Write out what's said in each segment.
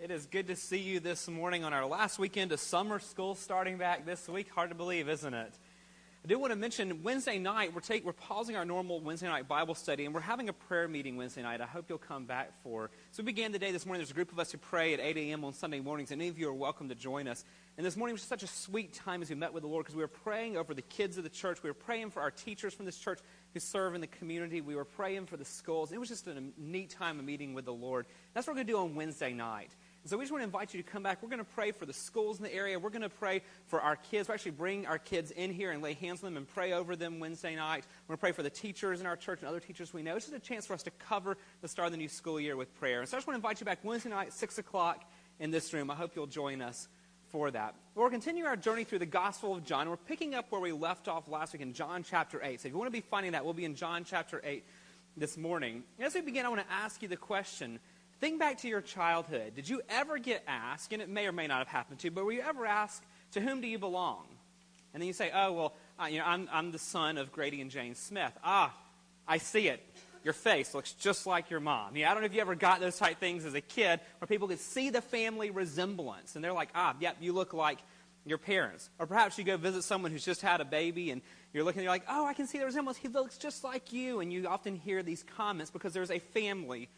It is good to see you this morning on our last weekend of summer school starting back this week. Hard to believe, isn't it? I do want to mention Wednesday night, we're, take, we're pausing our normal Wednesday night Bible study and we're having a prayer meeting Wednesday night. I hope you'll come back for. So we began the day this morning. There's a group of us who pray at 8 a.m. on Sunday mornings. and Any of you are welcome to join us. And this morning was such a sweet time as we met with the Lord because we were praying over the kids of the church. We were praying for our teachers from this church who serve in the community. We were praying for the schools. It was just a neat time of meeting with the Lord. That's what we're going to do on Wednesday night. And So we just want to invite you to come back. We're going to pray for the schools in the area. We're going to pray for our kids. We're actually bring our kids in here and lay hands on them and pray over them Wednesday night. We're going to pray for the teachers in our church and other teachers we know. It's just a chance for us to cover the start of the new school year with prayer. And so I just want to invite you back Wednesday night, 6 o'clock in this room. I hope you'll join us for that. We're continuing our journey through the Gospel of John. We're picking up where we left off last week in John chapter 8. So if you want to be finding that, we'll be in John chapter 8 this morning. As we begin, I want to ask you the question Think back to your childhood. Did you ever get asked, and it may or may not have happened to you, but were you ever asked, to whom do you belong? And then you say, oh, well, you know, I'm, I'm the son of Grady and Jane Smith. Ah, I see it. Your face looks just like your mom. Yeah, I don't know if you ever got those type things as a kid where people could see the family resemblance, and they're like, ah, yep, you look like your parents. Or perhaps you go visit someone who's just had a baby and you're looking, you're like, oh, I can see the resemblance. He looks just like you. And you often hear these comments because there's a family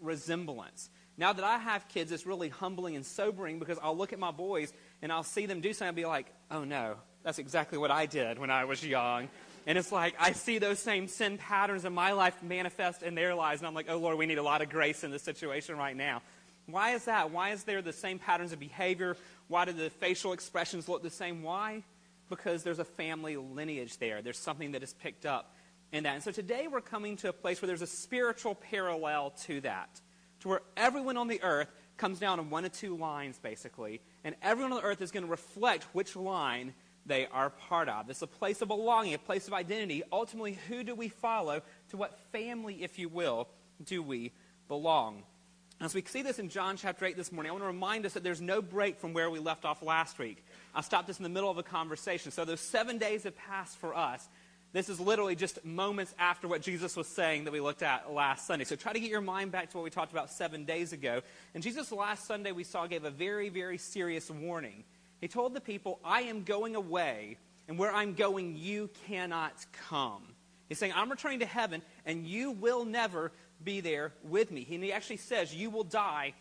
resemblance. Now that I have kids, it's really humbling and sobering because I'll look at my boys and I'll see them do something and be like, oh no, that's exactly what I did when I was young. And it's like I see those same sin patterns in my life manifest in their lives. And I'm like, oh Lord, we need a lot of grace in this situation right now. Why is that? Why is there the same patterns of behavior? Why do the facial expressions look the same? Why? Because there's a family lineage there. There's something that is picked up in that. And so today we're coming to a place where there's a spiritual parallel to that, to where everyone on the earth comes down in one of two lines, basically, and everyone on the earth is going to reflect which line they are part of. It's a place of belonging, a place of identity. Ultimately, who do we follow? To what family, if you will, do we belong? As we see this in John chapter 8 this morning, I want to remind us that there's no break from where we left off last week. I stopped this in the middle of a conversation. So those seven days have passed for us. This is literally just moments after what Jesus was saying that we looked at last Sunday. So try to get your mind back to what we talked about seven days ago. And Jesus, last Sunday, we saw, gave a very, very serious warning. He told the people, I am going away, and where I'm going, you cannot come. He's saying, I'm returning to heaven, and you will never be there with me. And he actually says, You will die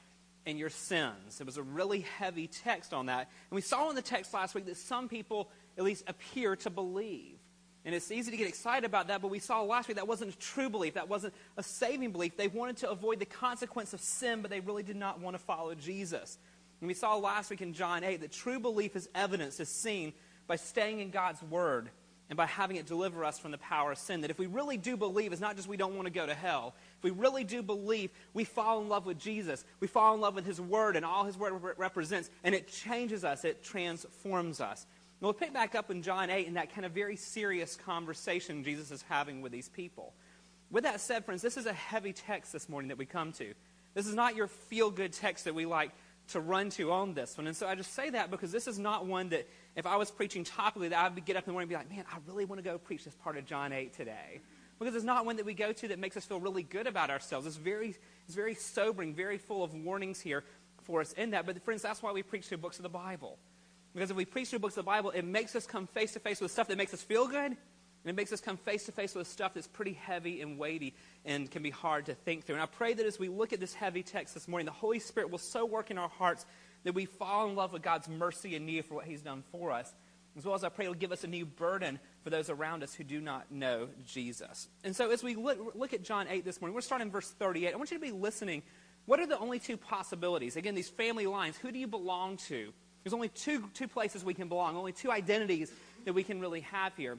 in your sins. It was a really heavy text on that. And we saw in the text last week that some people at least appear to believe. And it's easy to get excited about that, but we saw last week that wasn't a true belief. That wasn't a saving belief. They wanted to avoid the consequence of sin, but they really did not want to follow Jesus. And we saw last week in John 8 that true belief is evidence, is seen by staying in God's Word and by having it deliver us from the power of sin. That if we really do believe, it's not just we don't want to go to hell. If we really do believe, we fall in love with Jesus. We fall in love with His Word and all His Word represents, and it changes us, it transforms us. We'll pick back up in John 8 in that kind of very serious conversation Jesus is having with these people. With that said, friends, this is a heavy text this morning that we come to. This is not your feel good text that we like to run to on this one. And so I just say that because this is not one that, if I was preaching topically, that I would get up in the morning and be like, man, I really want to go preach this part of John 8 today. Because it's not one that we go to that makes us feel really good about ourselves. It's very, it's very sobering, very full of warnings here for us in that. But friends, that's why we preach through books of the Bible. Because if we preach through books of the Bible, it makes us come face to face with stuff that makes us feel good, and it makes us come face to face with stuff that's pretty heavy and weighty and can be hard to think through. And I pray that as we look at this heavy text this morning, the Holy Spirit will so work in our hearts that we fall in love with God's mercy and need for what He's done for us. As well as I pray He'll give us a new burden for those around us who do not know Jesus. And so as we look, look at John 8 this morning, we're starting in verse 38. I want you to be listening. What are the only two possibilities? Again, these family lines. Who do you belong to? There's only two, two places we can belong, only two identities that we can really have here.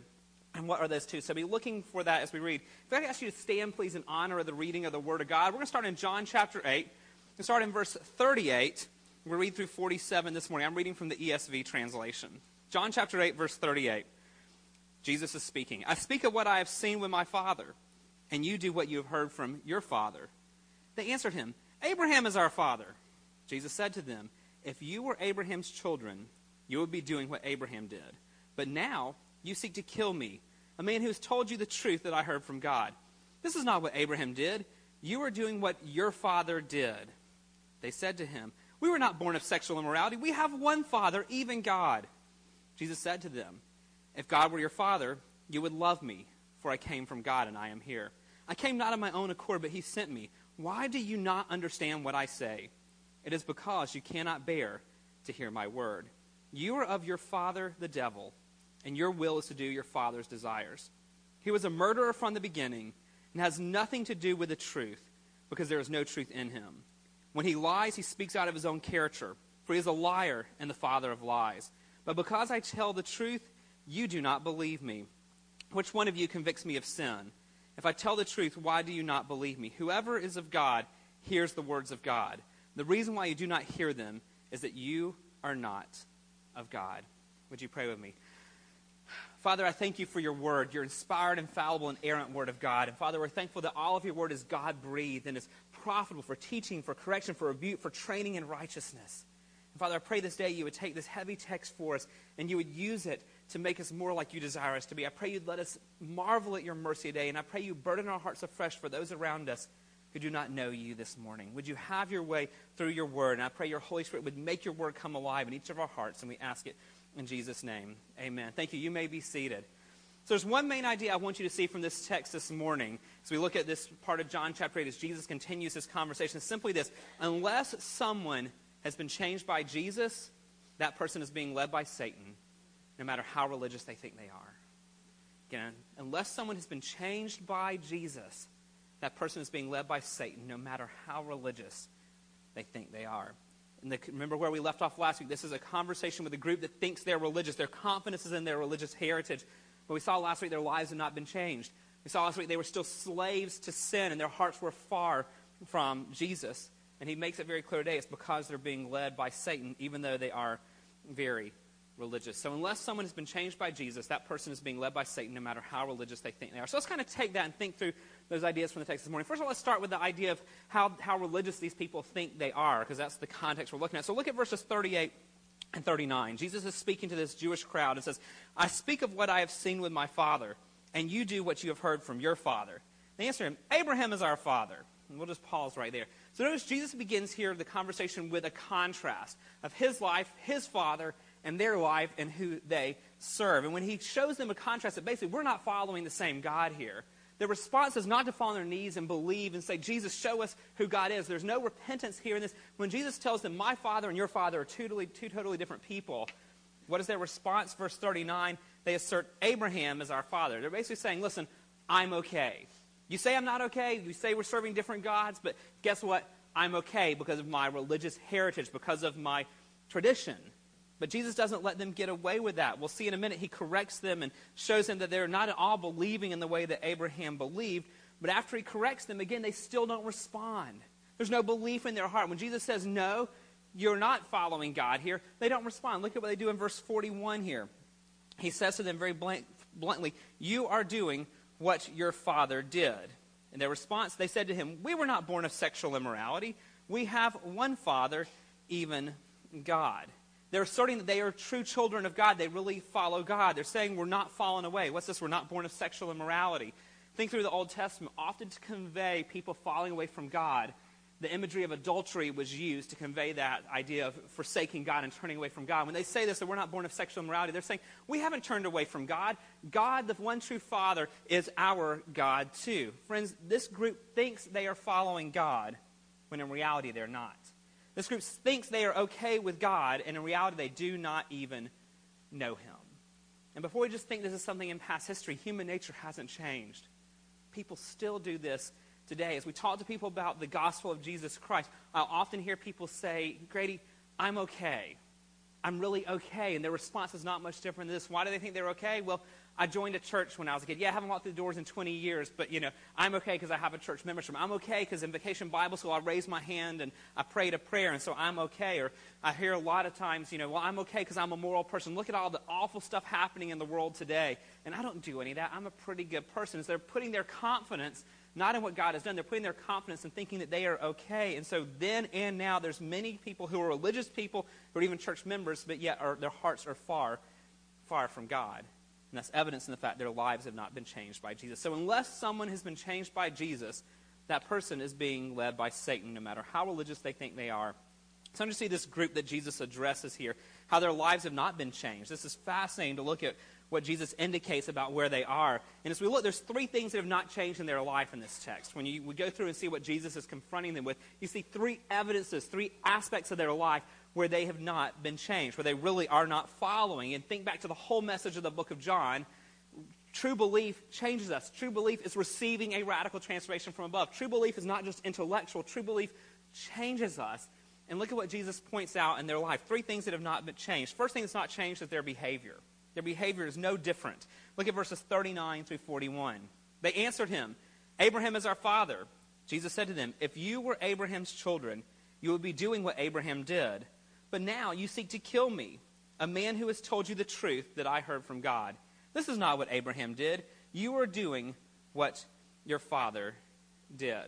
And what are those two? So be looking for that as we read. If I could ask you to stand, please, in honor of the reading of the Word of God. We're going to start in John chapter 8. and start in verse 38. We'll read through 47 this morning. I'm reading from the ESV translation. John chapter 8, verse 38. Jesus is speaking. I speak of what I have seen with my Father, and you do what you have heard from your Father. They answered him, Abraham is our Father. Jesus said to them, if you were Abraham's children, you would be doing what Abraham did. But now you seek to kill me, a man who has told you the truth that I heard from God. This is not what Abraham did. You are doing what your father did. They said to him, We were not born of sexual immorality. We have one Father, even God. Jesus said to them, If God were your Father, you would love me, for I came from God and I am here. I came not of my own accord, but he sent me. Why do you not understand what I say? It is because you cannot bear to hear my word. You are of your father, the devil, and your will is to do your father's desires. He was a murderer from the beginning and has nothing to do with the truth, because there is no truth in him. When he lies, he speaks out of his own character, for he is a liar and the father of lies. But because I tell the truth, you do not believe me. Which one of you convicts me of sin? If I tell the truth, why do you not believe me? Whoever is of God hears the words of God. The reason why you do not hear them is that you are not of God. Would you pray with me? Father, I thank you for your word, your inspired, infallible, and errant word of God. And Father, we're thankful that all of your word is God breathed and is profitable for teaching, for correction, for rebuke, for training in righteousness. And Father, I pray this day you would take this heavy text for us and you would use it to make us more like you desire us to be. I pray you'd let us marvel at your mercy today. And I pray you burden our hearts afresh for those around us who do not know you this morning. Would you have your way through your word? And I pray your Holy Spirit would make your word come alive in each of our hearts. And we ask it in Jesus' name. Amen. Thank you. You may be seated. So there's one main idea I want you to see from this text this morning as we look at this part of John chapter 8 as Jesus continues his conversation. simply this unless someone has been changed by Jesus, that person is being led by Satan, no matter how religious they think they are. Again, unless someone has been changed by Jesus, that person is being led by Satan, no matter how religious they think they are. And the, remember where we left off last week? This is a conversation with a group that thinks they're religious. Their confidence is in their religious heritage. But we saw last week their lives had not been changed. We saw last week they were still slaves to sin and their hearts were far from Jesus. And he makes it very clear today it's because they're being led by Satan, even though they are very religious. So unless someone has been changed by Jesus, that person is being led by Satan no matter how religious they think they are. So let's kind of take that and think through those ideas from the text this morning. First of all, let's start with the idea of how, how religious these people think they are, because that's the context we're looking at. So look at verses 38 and 39. Jesus is speaking to this Jewish crowd and says, I speak of what I have seen with my father, and you do what you have heard from your father. They answer him, Abraham is our father. And we'll just pause right there. So notice Jesus begins here the conversation with a contrast of his life, his father, and their life and who they serve. And when he shows them a contrast that basically we're not following the same God here, their response is not to fall on their knees and believe and say, Jesus, show us who God is. There's no repentance here in this. When Jesus tells them, My father and your father are two totally, two totally different people, what is their response? Verse 39, they assert Abraham as our father. They're basically saying, Listen, I'm okay. You say I'm not okay. You say we're serving different gods, but guess what? I'm okay because of my religious heritage, because of my tradition. But Jesus doesn't let them get away with that. We'll see in a minute. He corrects them and shows them that they're not at all believing in the way that Abraham believed. But after he corrects them, again, they still don't respond. There's no belief in their heart. When Jesus says, No, you're not following God here, they don't respond. Look at what they do in verse 41 here. He says to them very bluntly, You are doing what your father did. In their response, they said to him, We were not born of sexual immorality. We have one father, even God. They're asserting that they are true children of God. They really follow God. They're saying we're not fallen away. What's this? We're not born of sexual immorality. Think through the Old Testament. Often to convey people falling away from God, the imagery of adultery was used to convey that idea of forsaking God and turning away from God. When they say this, that we're not born of sexual immorality, they're saying we haven't turned away from God. God, the one true Father, is our God too. Friends, this group thinks they are following God when in reality they're not. This group thinks they are okay with God, and in reality, they do not even know Him. And before we just think this is something in past history, human nature hasn't changed. People still do this today. As we talk to people about the gospel of Jesus Christ, I'll often hear people say, Grady, I'm okay. I'm really okay. And their response is not much different than this. Why do they think they're okay? Well, I joined a church when I was a kid. Yeah, I haven't walked through the doors in 20 years, but, you know, I'm okay because I have a church membership. I'm okay because in Vacation Bible School I raised my hand and I prayed a prayer, and so I'm okay. Or I hear a lot of times, you know, well, I'm okay because I'm a moral person. Look at all the awful stuff happening in the world today. And I don't do any of that. I'm a pretty good person. So they're putting their confidence not in what God has done. They're putting their confidence in thinking that they are okay. And so then and now, there's many people who are religious people who are even church members, but yet are, their hearts are far, far from God. And that's evidence in the fact their lives have not been changed by Jesus. So unless someone has been changed by Jesus, that person is being led by Satan, no matter how religious they think they are. So I'm to see this group that Jesus addresses here, how their lives have not been changed. This is fascinating to look at what Jesus indicates about where they are. And as we look, there's three things that have not changed in their life in this text. When you we go through and see what Jesus is confronting them with, you see three evidences, three aspects of their life where they have not been changed, where they really are not following. And think back to the whole message of the book of John. True belief changes us. True belief is receiving a radical transformation from above. True belief is not just intellectual. True belief changes us. And look at what Jesus points out in their life. Three things that have not been changed. First thing that's not changed is their behavior. Their behavior is no different. Look at verses 39 through 41. They answered him, Abraham is our father. Jesus said to them, If you were Abraham's children, you would be doing what Abraham did. But now you seek to kill me, a man who has told you the truth that I heard from God. This is not what Abraham did. You are doing what your father did.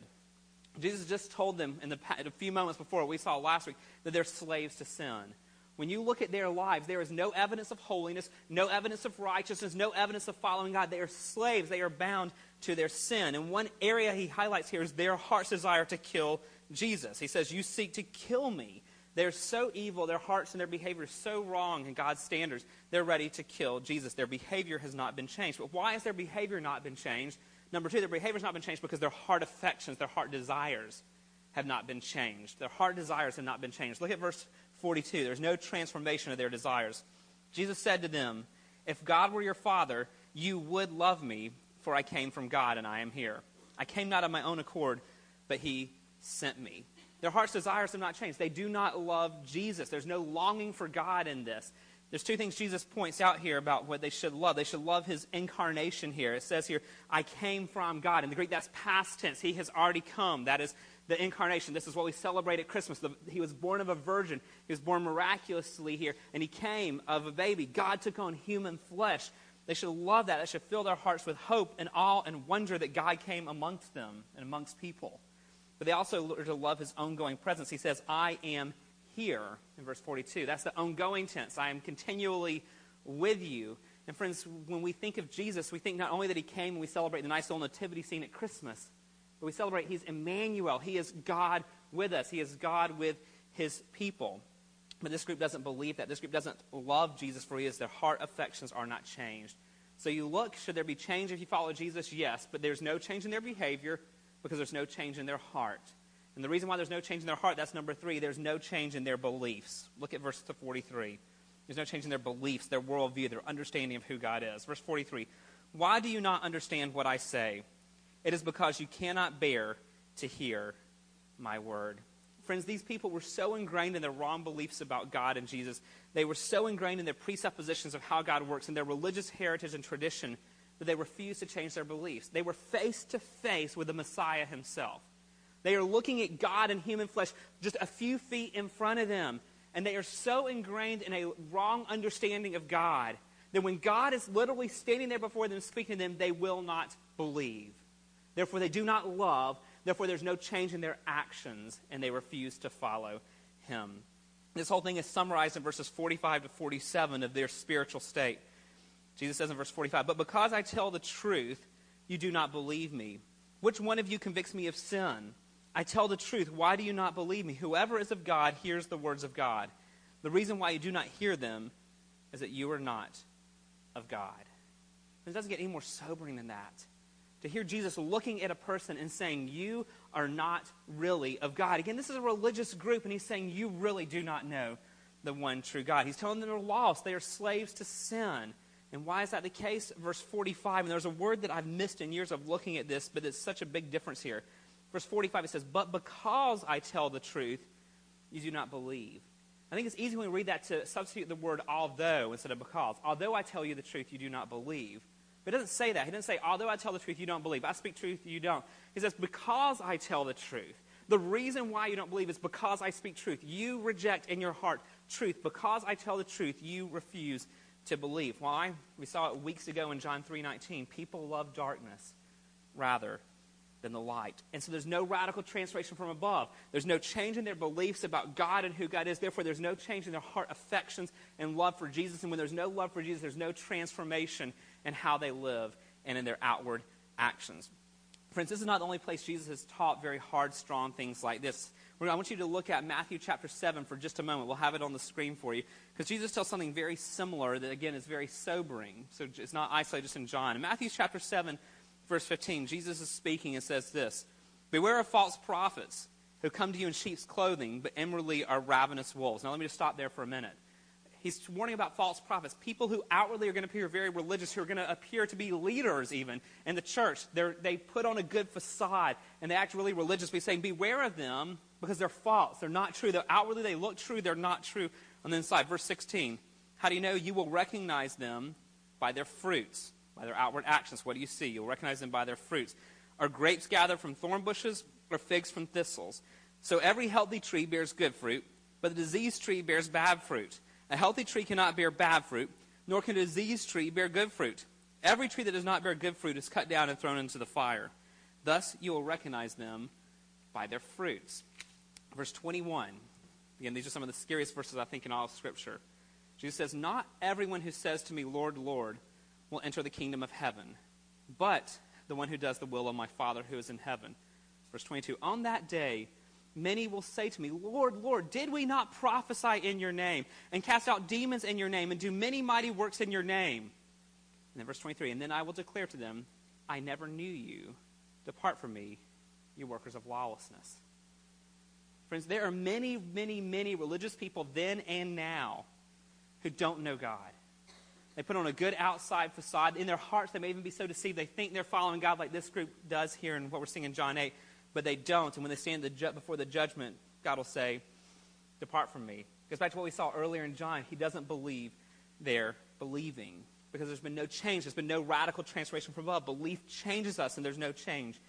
Jesus just told them in the, a few moments before, we saw last week, that they're slaves to sin. When you look at their lives, there is no evidence of holiness, no evidence of righteousness, no evidence of following God. They are slaves. They are bound to their sin. And one area he highlights here is their heart's desire to kill Jesus. He says, You seek to kill me. They're so evil, their hearts and their behavior is so wrong in God's standards, they're ready to kill Jesus. Their behavior has not been changed. But why has their behavior not been changed? Number two, their behavior has not been changed because their heart affections, their heart desires have not been changed. Their heart desires have not been changed. Look at verse 42. There's no transformation of their desires. Jesus said to them, If God were your father, you would love me, for I came from God and I am here. I came not of my own accord, but he sent me. Their heart's desires have not changed. They do not love Jesus. There's no longing for God in this. There's two things Jesus points out here about what they should love. They should love his incarnation here. It says here, I came from God. In the Greek, that's past tense. He has already come. That is the incarnation. This is what we celebrate at Christmas. The, he was born of a virgin. He was born miraculously here, and he came of a baby. God took on human flesh. They should love that. That should fill their hearts with hope and awe and wonder that God came amongst them and amongst people. But they also are to love his ongoing presence. He says, I am here in verse 42. That's the ongoing tense. I am continually with you. And friends, when we think of Jesus, we think not only that he came and we celebrate the nice little nativity scene at Christmas, but we celebrate He's Emmanuel. He is God with us, He is God with His people. But this group doesn't believe that. This group doesn't love Jesus for He is. Their heart affections are not changed. So you look, should there be change if you follow Jesus? Yes, but there's no change in their behavior because there's no change in their heart. And the reason why there's no change in their heart, that's number three, there's no change in their beliefs. Look at verse 43. There's no change in their beliefs, their worldview, their understanding of who God is. Verse 43 Why do you not understand what I say? It is because you cannot bear to hear my word. Friends, these people were so ingrained in their wrong beliefs about God and Jesus. They were so ingrained in their presuppositions of how God works and their religious heritage and tradition that they refuse to change their beliefs. They were face to face with the Messiah himself. They are looking at God in human flesh just a few feet in front of them. And they are so ingrained in a wrong understanding of God that when God is literally standing there before them, speaking to them, they will not believe. Therefore, they do not love. Therefore, there's no change in their actions, and they refuse to follow him. This whole thing is summarized in verses 45 to 47 of their spiritual state. Jesus says in verse 45, But because I tell the truth, you do not believe me. Which one of you convicts me of sin? I tell the truth. Why do you not believe me? Whoever is of God hears the words of God. The reason why you do not hear them is that you are not of God. It doesn't get any more sobering than that to hear Jesus looking at a person and saying, You are not really of God. Again, this is a religious group, and he's saying, You really do not know the one true God. He's telling them they're lost, they are slaves to sin. And why is that the case? Verse 45, and there's a word that I've missed in years of looking at this, but it's such a big difference here. Verse 45, it says, But because I tell the truth, you do not believe. I think it's easy when we read that to substitute the word although instead of because. Although I tell you the truth, you do not believe. But he doesn't say that. He doesn't say, although I tell the truth, you don't believe. I speak truth, you don't. He says, because I tell the truth. The reason why you don't believe is because I speak truth. You reject in your heart truth. Because I tell the truth, you refuse to believe. Why? We saw it weeks ago in John 3.19. People love darkness rather than the light. And so there's no radical transformation from above. There's no change in their beliefs about God and who God is. Therefore, there's no change in their heart affections and love for Jesus. And when there's no love for Jesus, there's no transformation in how they live and in their outward actions. Friends, this is not the only place Jesus has taught very hard, strong things like this. I want you to look at Matthew chapter 7 for just a moment. We'll have it on the screen for you. Because Jesus tells something very similar that, again, is very sobering. So it's not isolated just in John. In Matthew chapter 7, verse 15, Jesus is speaking and says this Beware of false prophets who come to you in sheep's clothing, but inwardly are ravenous wolves. Now, let me just stop there for a minute he's warning about false prophets, people who outwardly are going to appear very religious, who are going to appear to be leaders even in the church. They're, they put on a good facade and they act really religious. But He's saying, beware of them because they're false. They're not true. They're, outwardly they look true. They're not true on the inside. Verse 16. How do you know? You will recognize them by their fruits, by their outward actions. What do you see? You'll recognize them by their fruits. Are grapes gathered from thorn bushes or figs from thistles? So every healthy tree bears good fruit, but the diseased tree bears bad fruit. A healthy tree cannot bear bad fruit, nor can a diseased tree bear good fruit. Every tree that does not bear good fruit is cut down and thrown into the fire. Thus you will recognize them by their fruits. Verse 21. Again, these are some of the scariest verses I think in all of Scripture. Jesus says, Not everyone who says to me, Lord, Lord, will enter the kingdom of heaven, but the one who does the will of my Father who is in heaven. Verse 22. On that day, Many will say to me, Lord, Lord, did we not prophesy in your name, and cast out demons in your name, and do many mighty works in your name? And then verse 23 And then I will declare to them, I never knew you. Depart from me, you workers of lawlessness. Friends, there are many, many, many religious people then and now who don't know God. They put on a good outside facade. In their hearts, they may even be so deceived. They think they're following God like this group does here in what we're seeing in John 8 but they don't. And when they stand the ju- before the judgment, God will say, Depart from me. Goes back to what we saw earlier in John. He doesn't believe they're believing because there's been no change. There's been no radical transformation from above. Belief changes us, and there's no change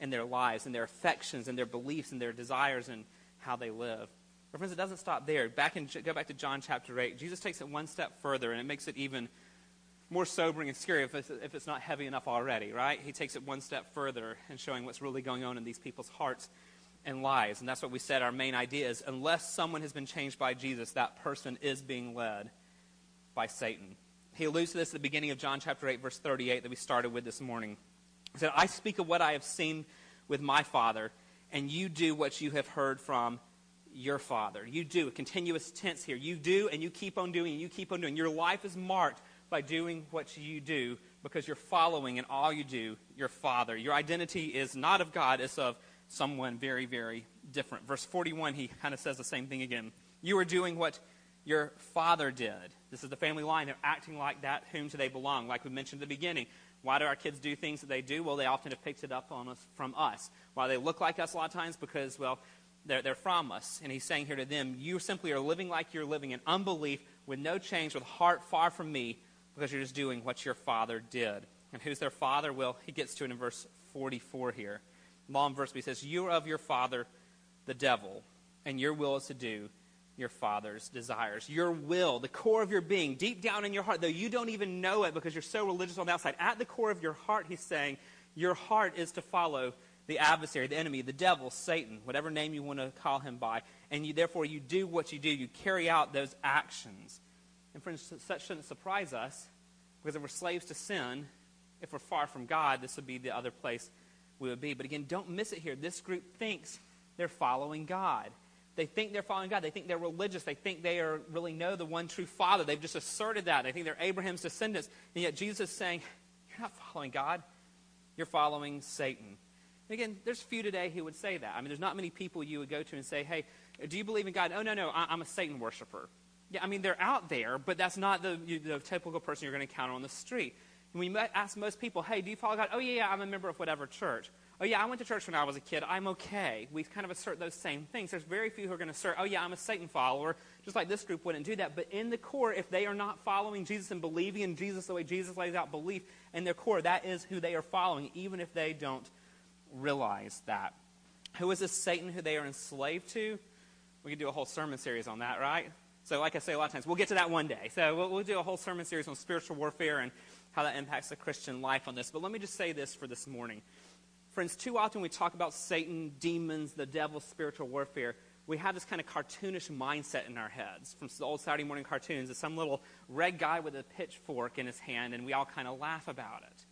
in their lives, and their affections, and their beliefs, and their desires, and how they live. But friends, it doesn't stop there. Back in, go back to John chapter 8. Jesus takes it one step further, and it makes it even more sobering and scary if it's, if it's not heavy enough already, right? He takes it one step further and showing what's really going on in these people's hearts and lives. And that's what we said our main idea is unless someone has been changed by Jesus, that person is being led by Satan. He alludes to this at the beginning of John chapter 8, verse 38 that we started with this morning. He said, I speak of what I have seen with my Father, and you do what you have heard from your Father. You do, a continuous tense here. You do, and you keep on doing, and you keep on doing. Your life is marked by doing what you do because you're following in all you do your Father. Your identity is not of God, it's of someone very, very different. Verse 41, he kind of says the same thing again. You are doing what your Father did. This is the family line. They're acting like that whom do they belong, like we mentioned at the beginning. Why do our kids do things that they do? Well, they often have picked it up on us from us. Why they look like us a lot of times? Because, well, they're, they're from us. And he's saying here to them, you simply are living like you're living in unbelief with no change, with heart far from me, because you're just doing what your father did. And who's their father? Well, he gets to it in verse 44 here. Long verse, but he says, You are of your father, the devil, and your will is to do your father's desires. Your will, the core of your being, deep down in your heart, though you don't even know it because you're so religious on the outside, at the core of your heart, he's saying, Your heart is to follow the adversary, the enemy, the devil, Satan, whatever name you want to call him by. And you, therefore, you do what you do. You carry out those actions. And friends, such shouldn't surprise us because if we're slaves to sin, if we're far from God, this would be the other place we would be. But again, don't miss it here. This group thinks they're following God. They think they're following God. They think they're religious. They think they are really know the one true Father. They've just asserted that. They think they're Abraham's descendants. And yet Jesus is saying, You're not following God. You're following Satan. And again, there's few today who would say that. I mean, there's not many people you would go to and say, Hey, do you believe in God? Oh, no, no, I'm a Satan worshiper. Yeah, I mean, they're out there, but that's not the, the typical person you're going to encounter on the street. When you ask most people, hey, do you follow God? Oh, yeah, yeah, I'm a member of whatever church. Oh, yeah, I went to church when I was a kid. I'm okay. We kind of assert those same things. There's very few who are going to assert, oh, yeah, I'm a Satan follower, just like this group wouldn't do that. But in the core, if they are not following Jesus and believing in Jesus the way Jesus lays out belief, in their core, that is who they are following, even if they don't realize that. Who is this Satan who they are enslaved to? We could do a whole sermon series on that, right? So, like I say a lot of times, we'll get to that one day. So, we'll, we'll do a whole sermon series on spiritual warfare and how that impacts the Christian life on this. But let me just say this for this morning. Friends, too often we talk about Satan, demons, the devil, spiritual warfare. We have this kind of cartoonish mindset in our heads from the old Saturday morning cartoons of some little red guy with a pitchfork in his hand, and we all kind of laugh about it.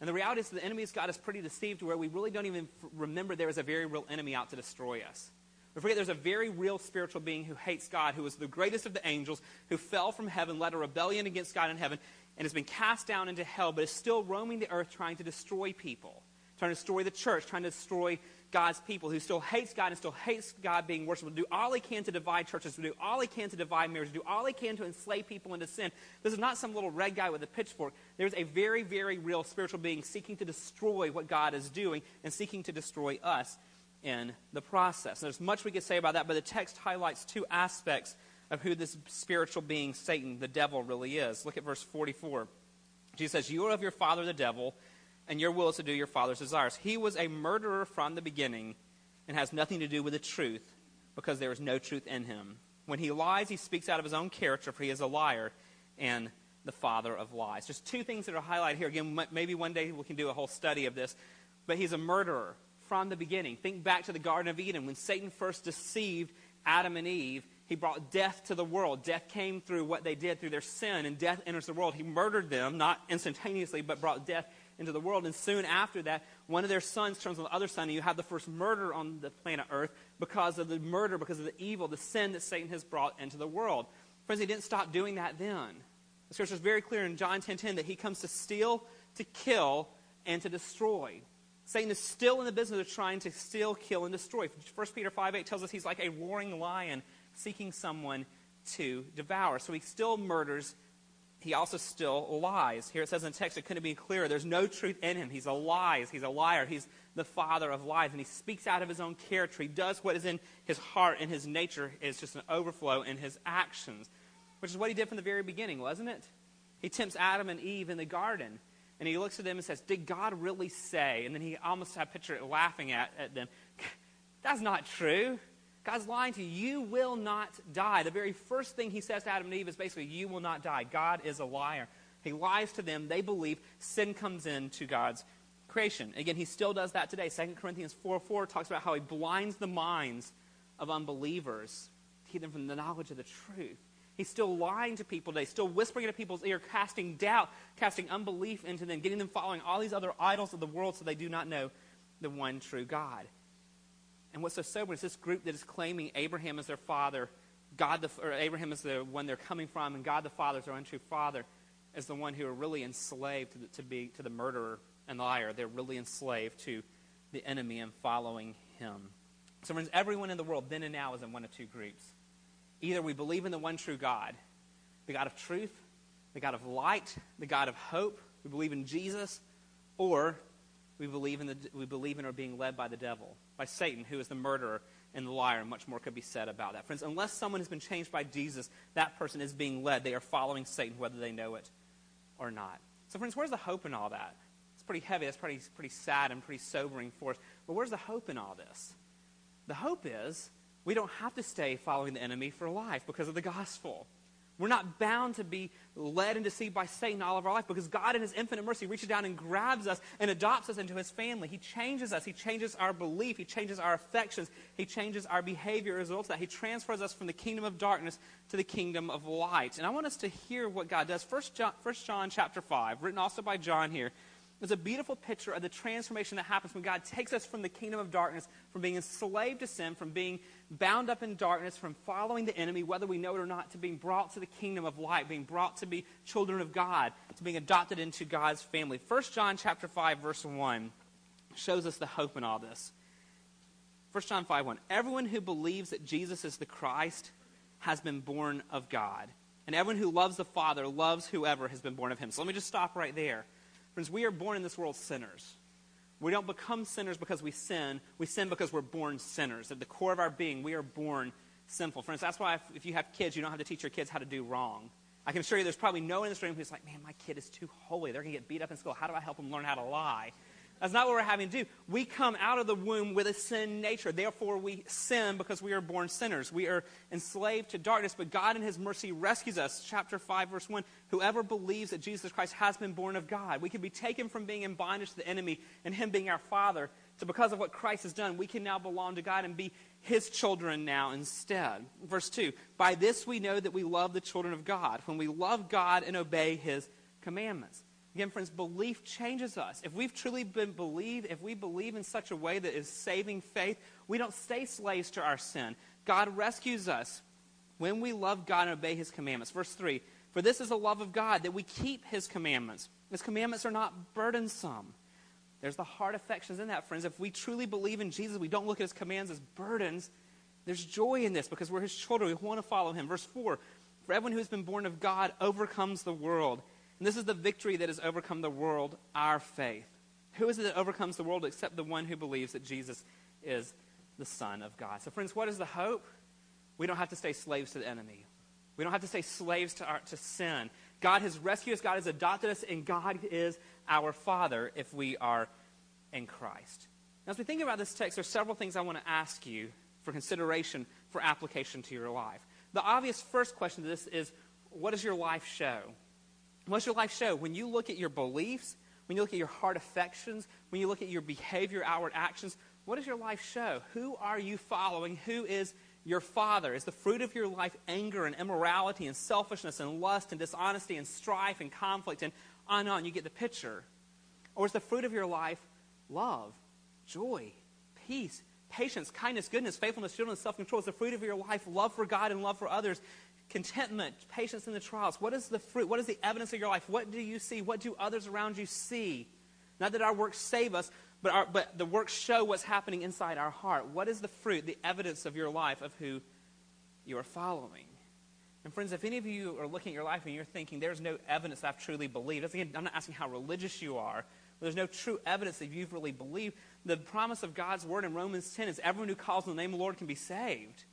And the reality is the enemy's got us pretty deceived where we really don't even remember there is a very real enemy out to destroy us. We forget there's a very real spiritual being who hates God, who was the greatest of the angels, who fell from heaven, led a rebellion against God in heaven, and has been cast down into hell, but is still roaming the earth trying to destroy people, trying to destroy the church, trying to destroy God's people, who still hates God and still hates God being worshipped, do all he can to divide churches, do all he can to divide marriage, do all he can to enslave people into sin. This is not some little red guy with a pitchfork. There's a very, very real spiritual being seeking to destroy what God is doing and seeking to destroy us in the process. And there's much we could say about that, but the text highlights two aspects of who this spiritual being, Satan, the devil, really is. Look at verse 44. Jesus says, You are of your father, the devil and your will is to do your father's desires. He was a murderer from the beginning and has nothing to do with the truth because there is no truth in him. When he lies, he speaks out of his own character, for he is a liar and the father of lies. Just two things that are highlighted here. Again, maybe one day we can do a whole study of this. But he's a murderer from the beginning. Think back to the Garden of Eden when Satan first deceived Adam and Eve. He brought death to the world. Death came through what they did through their sin, and death enters the world. He murdered them, not instantaneously, but brought death into the world. And soon after that, one of their sons turns on the other son, and you have the first murder on the planet Earth because of the murder, because of the evil, the sin that Satan has brought into the world. Friends, he didn't stop doing that then. The scripture is very clear in John 10:10 10, 10, that he comes to steal, to kill, and to destroy. Satan is still in the business of trying to steal, kill, and destroy. 1 Peter 5 8 tells us he's like a roaring lion seeking someone to devour. So he still murders he also still lies. Here it says in the text, it couldn't be clearer. There's no truth in him. He's a liar. He's a liar. He's the father of lies. And he speaks out of his own character. He does what is in his heart and his nature is just an overflow in his actions, which is what he did from the very beginning, wasn't it? He tempts Adam and Eve in the garden. And he looks at them and says, Did God really say? And then he almost had picture it laughing at, at them. That's not true. God's lying to you. You will not die. The very first thing he says to Adam and Eve is basically, You will not die. God is a liar. He lies to them. They believe sin comes into God's creation. Again, he still does that today. 2 Corinthians 4 4 talks about how he blinds the minds of unbelievers to keep them from the knowledge of the truth. He's still lying to people today, still whispering into people's ear, casting doubt, casting unbelief into them, getting them following all these other idols of the world so they do not know the one true God. And what's so sobering is this group that is claiming Abraham as their father, God the, or Abraham is the one they're coming from, and God the Father is their untrue father, is the one who are really enslaved to the, to be, to the murderer and liar. They're really enslaved to the enemy and following him. So, friends, everyone in the world, then and now, is in one of two groups. Either we believe in the one true God, the God of truth, the God of light, the God of hope, we believe in Jesus, or we believe in, the, we believe in or being led by the devil, by Satan, who is the murderer and the liar, and much more could be said about that. Friends, unless someone has been changed by Jesus, that person is being led. They are following Satan, whether they know it or not. So, friends, where's the hope in all that? It's pretty heavy. That's pretty, pretty sad and pretty sobering for us. But where's the hope in all this? The hope is we don't have to stay following the enemy for life because of the gospel. We're not bound to be led and deceived by Satan all of our life because God, in His infinite mercy, reaches down and grabs us and adopts us into His family. He changes us. He changes our belief. He changes our affections. He changes our behavior as a result of that. He transfers us from the kingdom of darkness to the kingdom of light. And I want us to hear what God does. First John, First John chapter 5, written also by John here, is a beautiful picture of the transformation that happens when God takes us from the kingdom of darkness, from being enslaved to sin, from being bound up in darkness, from following the enemy, whether we know it or not, to being brought to the kingdom of light, being brought to be children of God, to being adopted into God's family. 1 John chapter 5, verse 1 shows us the hope in all this. 1 John 5 1. Everyone who believes that Jesus is the Christ has been born of God. And everyone who loves the Father loves whoever has been born of him. So let me just stop right there. Friends, we are born in this world sinners. We don't become sinners because we sin. We sin because we're born sinners. At the core of our being, we are born sinful. Friends, that's why if, if, you have kids, you don't have to teach your kids how to do wrong. I can assure you there's probably no one in this room who's like, man, my kid is too holy. They're going to get beat up in school. How do I help them learn how to lie? That's not what we're having to do. We come out of the womb with a sin nature. Therefore, we sin because we are born sinners. We are enslaved to darkness, but God in His mercy rescues us. Chapter 5, verse 1 Whoever believes that Jesus Christ has been born of God, we can be taken from being in bondage to the enemy and Him being our Father So, because of what Christ has done, we can now belong to God and be His children now instead. Verse 2 By this we know that we love the children of God, when we love God and obey His commandments. Again, friends, belief changes us. If we've truly been believed, if we believe in such a way that is saving faith, we don't stay slaves to our sin. God rescues us when we love God and obey his commandments. Verse 3 For this is the love of God, that we keep his commandments. His commandments are not burdensome. There's the heart affections in that, friends. If we truly believe in Jesus, we don't look at his commands as burdens. There's joy in this because we're his children. We want to follow him. Verse 4 For everyone who has been born of God overcomes the world. And this is the victory that has overcome the world, our faith. Who is it that overcomes the world except the one who believes that Jesus is the Son of God? So, friends, what is the hope? We don't have to stay slaves to the enemy. We don't have to stay slaves to, our, to sin. God has rescued us, God has adopted us, and God is our Father if we are in Christ. Now, as we think about this text, there are several things I want to ask you for consideration for application to your life. The obvious first question to this is what does your life show? What's your life show? When you look at your beliefs, when you look at your heart affections, when you look at your behavior, outward actions, what does your life show? Who are you following? Who is your father? Is the fruit of your life anger and immorality and selfishness and lust and dishonesty and strife and conflict and on and on? You get the picture. Or is the fruit of your life love, joy, peace, patience, kindness, goodness, faithfulness, gentleness, self control? Is the fruit of your life love for God and love for others? Contentment, patience in the trials? What is the fruit? What is the evidence of your life? What do you see? What do others around you see? Not that our works save us, but, our, but the works show what's happening inside our heart. What is the fruit, the evidence of your life, of who you are following? And friends, if any of you are looking at your life and you're thinking, there's no evidence I've truly believed, again, I'm not asking how religious you are, there's no true evidence that you've really believed. The promise of God's word in Romans 10 is everyone who calls on the name of the Lord can be saved.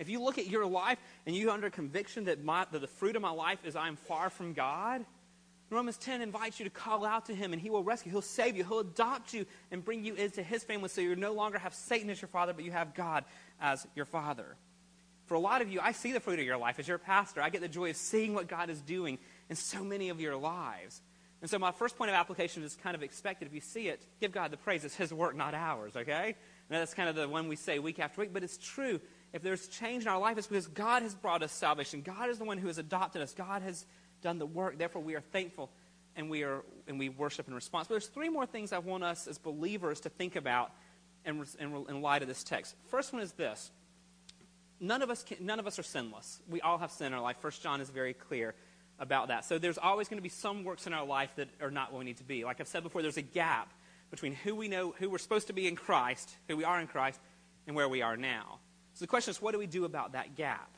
If you look at your life and you under conviction that, my, that the fruit of my life is I am far from God, Romans 10 invites you to call out to him and he will rescue. He'll save you. He'll adopt you and bring you into his family so you no longer have Satan as your father, but you have God as your father. For a lot of you, I see the fruit of your life as your pastor. I get the joy of seeing what God is doing in so many of your lives. And so my first point of application is kind of expected. If you see it, give God the praise. It's his work, not ours, okay? And that's kind of the one we say week after week, but it's true if there's change in our life, it's because God has brought us salvation. God is the one who has adopted us. God has done the work. Therefore, we are thankful and we, are, and we worship in response. But there's three more things I want us as believers to think about in, in, in light of this text. First one is this. None of, us can, none of us are sinless. We all have sin in our life. First John is very clear about that. So there's always going to be some works in our life that are not what we need to be. Like I've said before, there's a gap between who we know, who we're supposed to be in Christ, who we are in Christ, and where we are now. So the question is, what do we do about that gap?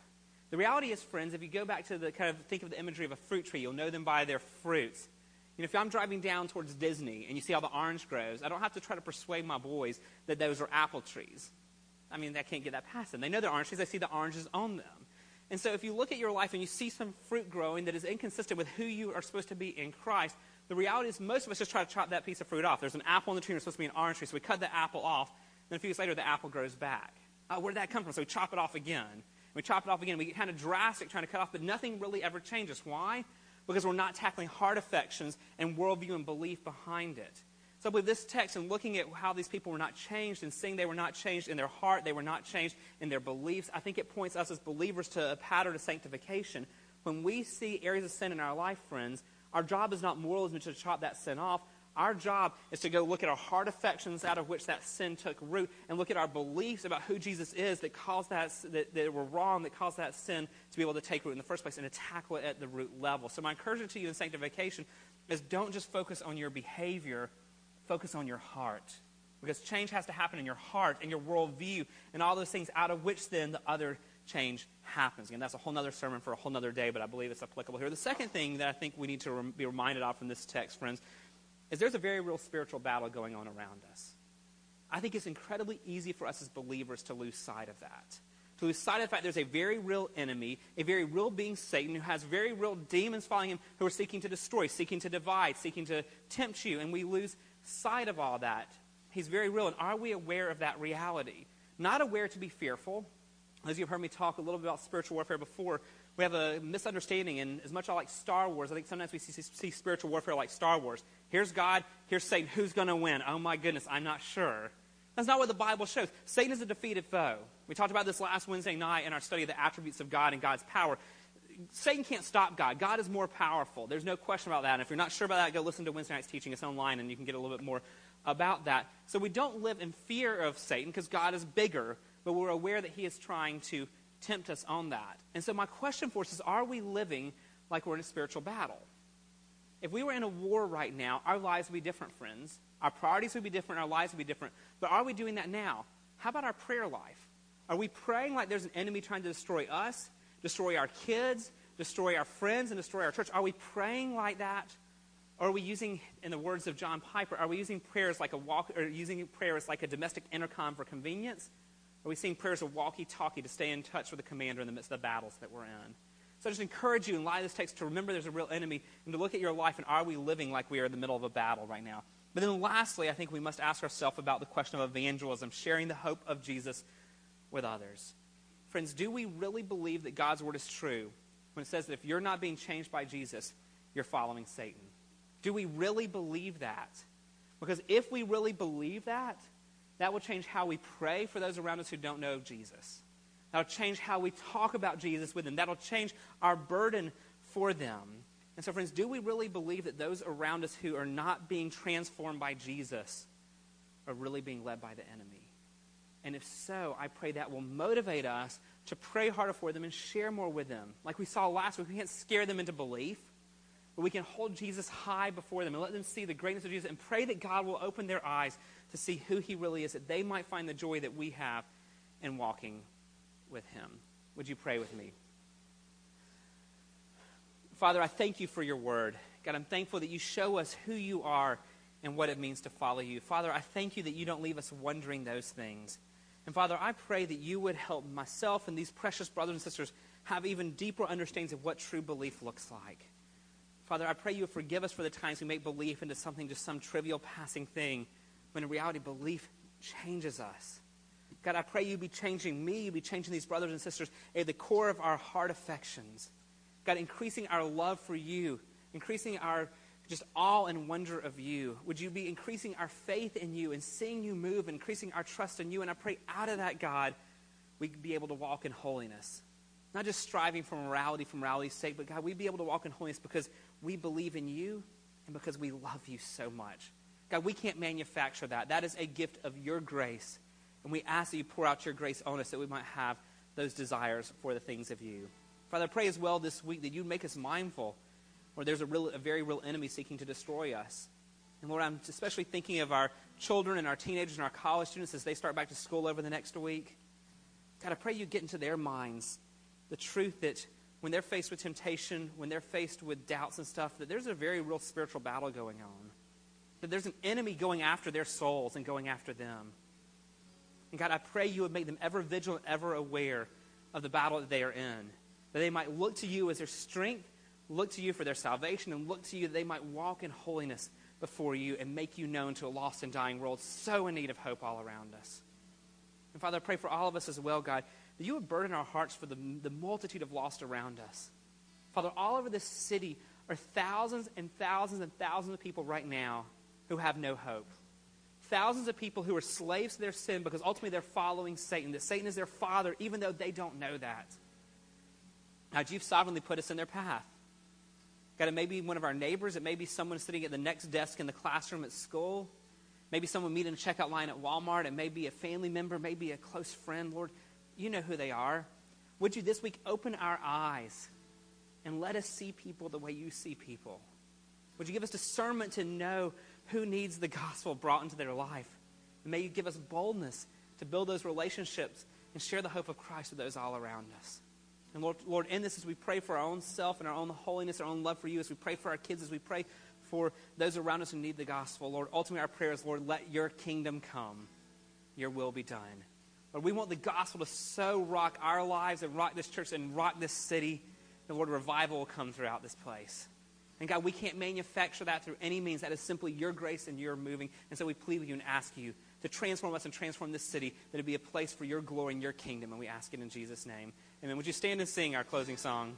The reality is, friends, if you go back to the kind of think of the imagery of a fruit tree, you'll know them by their fruits. You know, if I'm driving down towards Disney and you see how the orange grows, I don't have to try to persuade my boys that those are apple trees. I mean, I can't get that past them. They know they're orange trees. They see the oranges on them. And so if you look at your life and you see some fruit growing that is inconsistent with who you are supposed to be in Christ, the reality is most of us just try to chop that piece of fruit off. There's an apple on the tree and it's supposed to be an orange tree, so we cut the apple off. Then a few years later, the apple grows back. Uh, where did that come from? So we chop it off again. We chop it off again. We get kind of drastic trying to cut off, but nothing really ever changes. Why? Because we're not tackling heart affections and worldview and belief behind it. So with this text and looking at how these people were not changed and seeing they were not changed in their heart, they were not changed in their beliefs, I think it points us as believers to a pattern of sanctification. When we see areas of sin in our life, friends, our job is not moral as to chop that sin off. Our job is to go look at our heart affections out of which that sin took root and look at our beliefs about who Jesus is that caused that, that, that were wrong, that caused that sin to be able to take root in the first place and to tackle it at the root level. So, my encouragement to you in sanctification is don't just focus on your behavior, focus on your heart. Because change has to happen in your heart and your worldview and all those things out of which then the other change happens. Again, that's a whole other sermon for a whole other day, but I believe it's applicable here. The second thing that I think we need to be reminded of from this text, friends, is there's a very real spiritual battle going on around us. I think it's incredibly easy for us as believers to lose sight of that. To lose sight of the fact there's a very real enemy, a very real being, Satan, who has very real demons following him who are seeking to destroy, seeking to divide, seeking to tempt you, and we lose sight of all that. He's very real, and are we aware of that reality? Not aware to be fearful. As you've heard me talk a little bit about spiritual warfare before, we have a misunderstanding, and as much I like Star Wars, I think sometimes we see, see spiritual warfare like Star Wars. Here's God, here's Satan. Who's going to win? Oh my goodness, I'm not sure. That's not what the Bible shows. Satan is a defeated foe. We talked about this last Wednesday night in our study of the attributes of God and God's power. Satan can't stop God. God is more powerful. There's no question about that. And if you're not sure about that, go listen to Wednesday night's teaching. It's online, and you can get a little bit more about that. So we don't live in fear of Satan because God is bigger, but we're aware that he is trying to tempt us on that. And so my question for us is are we living like we're in a spiritual battle? If we were in a war right now, our lives would be different, friends. Our priorities would be different, our lives would be different. But are we doing that now? How about our prayer life? Are we praying like there's an enemy trying to destroy us, destroy our kids, destroy our friends, and destroy our church? Are we praying like that? Or are we using, in the words of John Piper, are we using prayers like a walk, or using prayers like a domestic intercom for convenience? Are we seeing prayers of walkie-talkie to stay in touch with the commander in the midst of the battles that we're in? So I just encourage you in light of this text to remember there's a real enemy and to look at your life and are we living like we are in the middle of a battle right now? But then lastly, I think we must ask ourselves about the question of evangelism, sharing the hope of Jesus with others. Friends, do we really believe that God's word is true when it says that if you're not being changed by Jesus, you're following Satan? Do we really believe that? Because if we really believe that, that will change how we pray for those around us who don't know Jesus. That'll change how we talk about Jesus with them. That'll change our burden for them. And so, friends, do we really believe that those around us who are not being transformed by Jesus are really being led by the enemy? And if so, I pray that will motivate us to pray harder for them and share more with them. Like we saw last week, we can't scare them into belief, but we can hold Jesus high before them and let them see the greatness of Jesus and pray that God will open their eyes to see who he really is, that they might find the joy that we have in walking with him. Would you pray with me? Father, I thank you for your word. God, I'm thankful that you show us who you are and what it means to follow you. Father, I thank you that you don't leave us wondering those things. And Father, I pray that you would help myself and these precious brothers and sisters have even deeper understandings of what true belief looks like. Father, I pray you would forgive us for the times we make belief into something, just some trivial passing thing, when in reality, belief changes us. God, I pray you be changing me, you be changing these brothers and sisters at the core of our heart affections. God, increasing our love for you, increasing our just awe and wonder of you. Would you be increasing our faith in you and seeing you move, increasing our trust in you? And I pray out of that, God, we'd be able to walk in holiness. Not just striving for morality for morality's sake, but God, we'd be able to walk in holiness because we believe in you and because we love you so much. God, we can't manufacture that. That is a gift of your grace. And we ask that you pour out your grace on us that we might have those desires for the things of you. Father, I pray as well this week that you make us mindful where there's a, real, a very real enemy seeking to destroy us. And Lord, I'm especially thinking of our children and our teenagers and our college students as they start back to school over the next week. God, I pray you get into their minds the truth that when they're faced with temptation, when they're faced with doubts and stuff, that there's a very real spiritual battle going on. That there's an enemy going after their souls and going after them. And God, I pray you would make them ever vigilant, ever aware of the battle that they are in. That they might look to you as their strength, look to you for their salvation, and look to you that they might walk in holiness before you and make you known to a lost and dying world so in need of hope all around us. And Father, I pray for all of us as well, God, that you would burden our hearts for the, the multitude of lost around us. Father, all over this city are thousands and thousands and thousands of people right now who have no hope thousands of people who are slaves to their sin because ultimately they're following Satan, that Satan is their father, even though they don't know that. Now, you've sovereignly put us in their path. God, it may be one of our neighbors. It may be someone sitting at the next desk in the classroom at school. Maybe someone meeting in a checkout line at Walmart. It may be a family member, maybe a close friend. Lord, you know who they are. Would you this week open our eyes and let us see people the way you see people? Would you give us discernment to know who needs the gospel brought into their life. And may you give us boldness to build those relationships and share the hope of Christ with those all around us. And Lord, Lord, in this, as we pray for our own self and our own holiness, our own love for you, as we pray for our kids, as we pray for those around us who need the gospel, Lord, ultimately our prayer is, Lord, let your kingdom come, your will be done. Lord, we want the gospel to so rock our lives and rock this church and rock this city that, Lord, revival will come throughout this place. And God, we can't manufacture that through any means. That is simply your grace and your moving. And so we plead with you and ask you to transform us and transform this city, that it be a place for your glory and your kingdom. And we ask it in Jesus' name. Amen. Would you stand and sing our closing song?